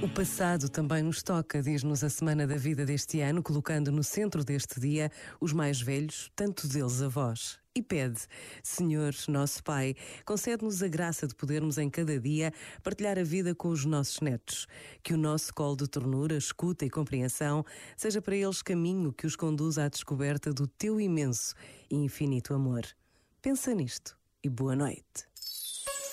O passado também nos toca, diz-nos a Semana da Vida deste ano, colocando no centro deste dia os mais velhos, tanto deles avós. E pede, Senhor, nosso Pai, concede-nos a graça de podermos em cada dia partilhar a vida com os nossos netos. Que o nosso colo de ternura, escuta e compreensão seja para eles caminho que os conduza à descoberta do teu imenso e infinito amor. Pensa nisto e boa noite.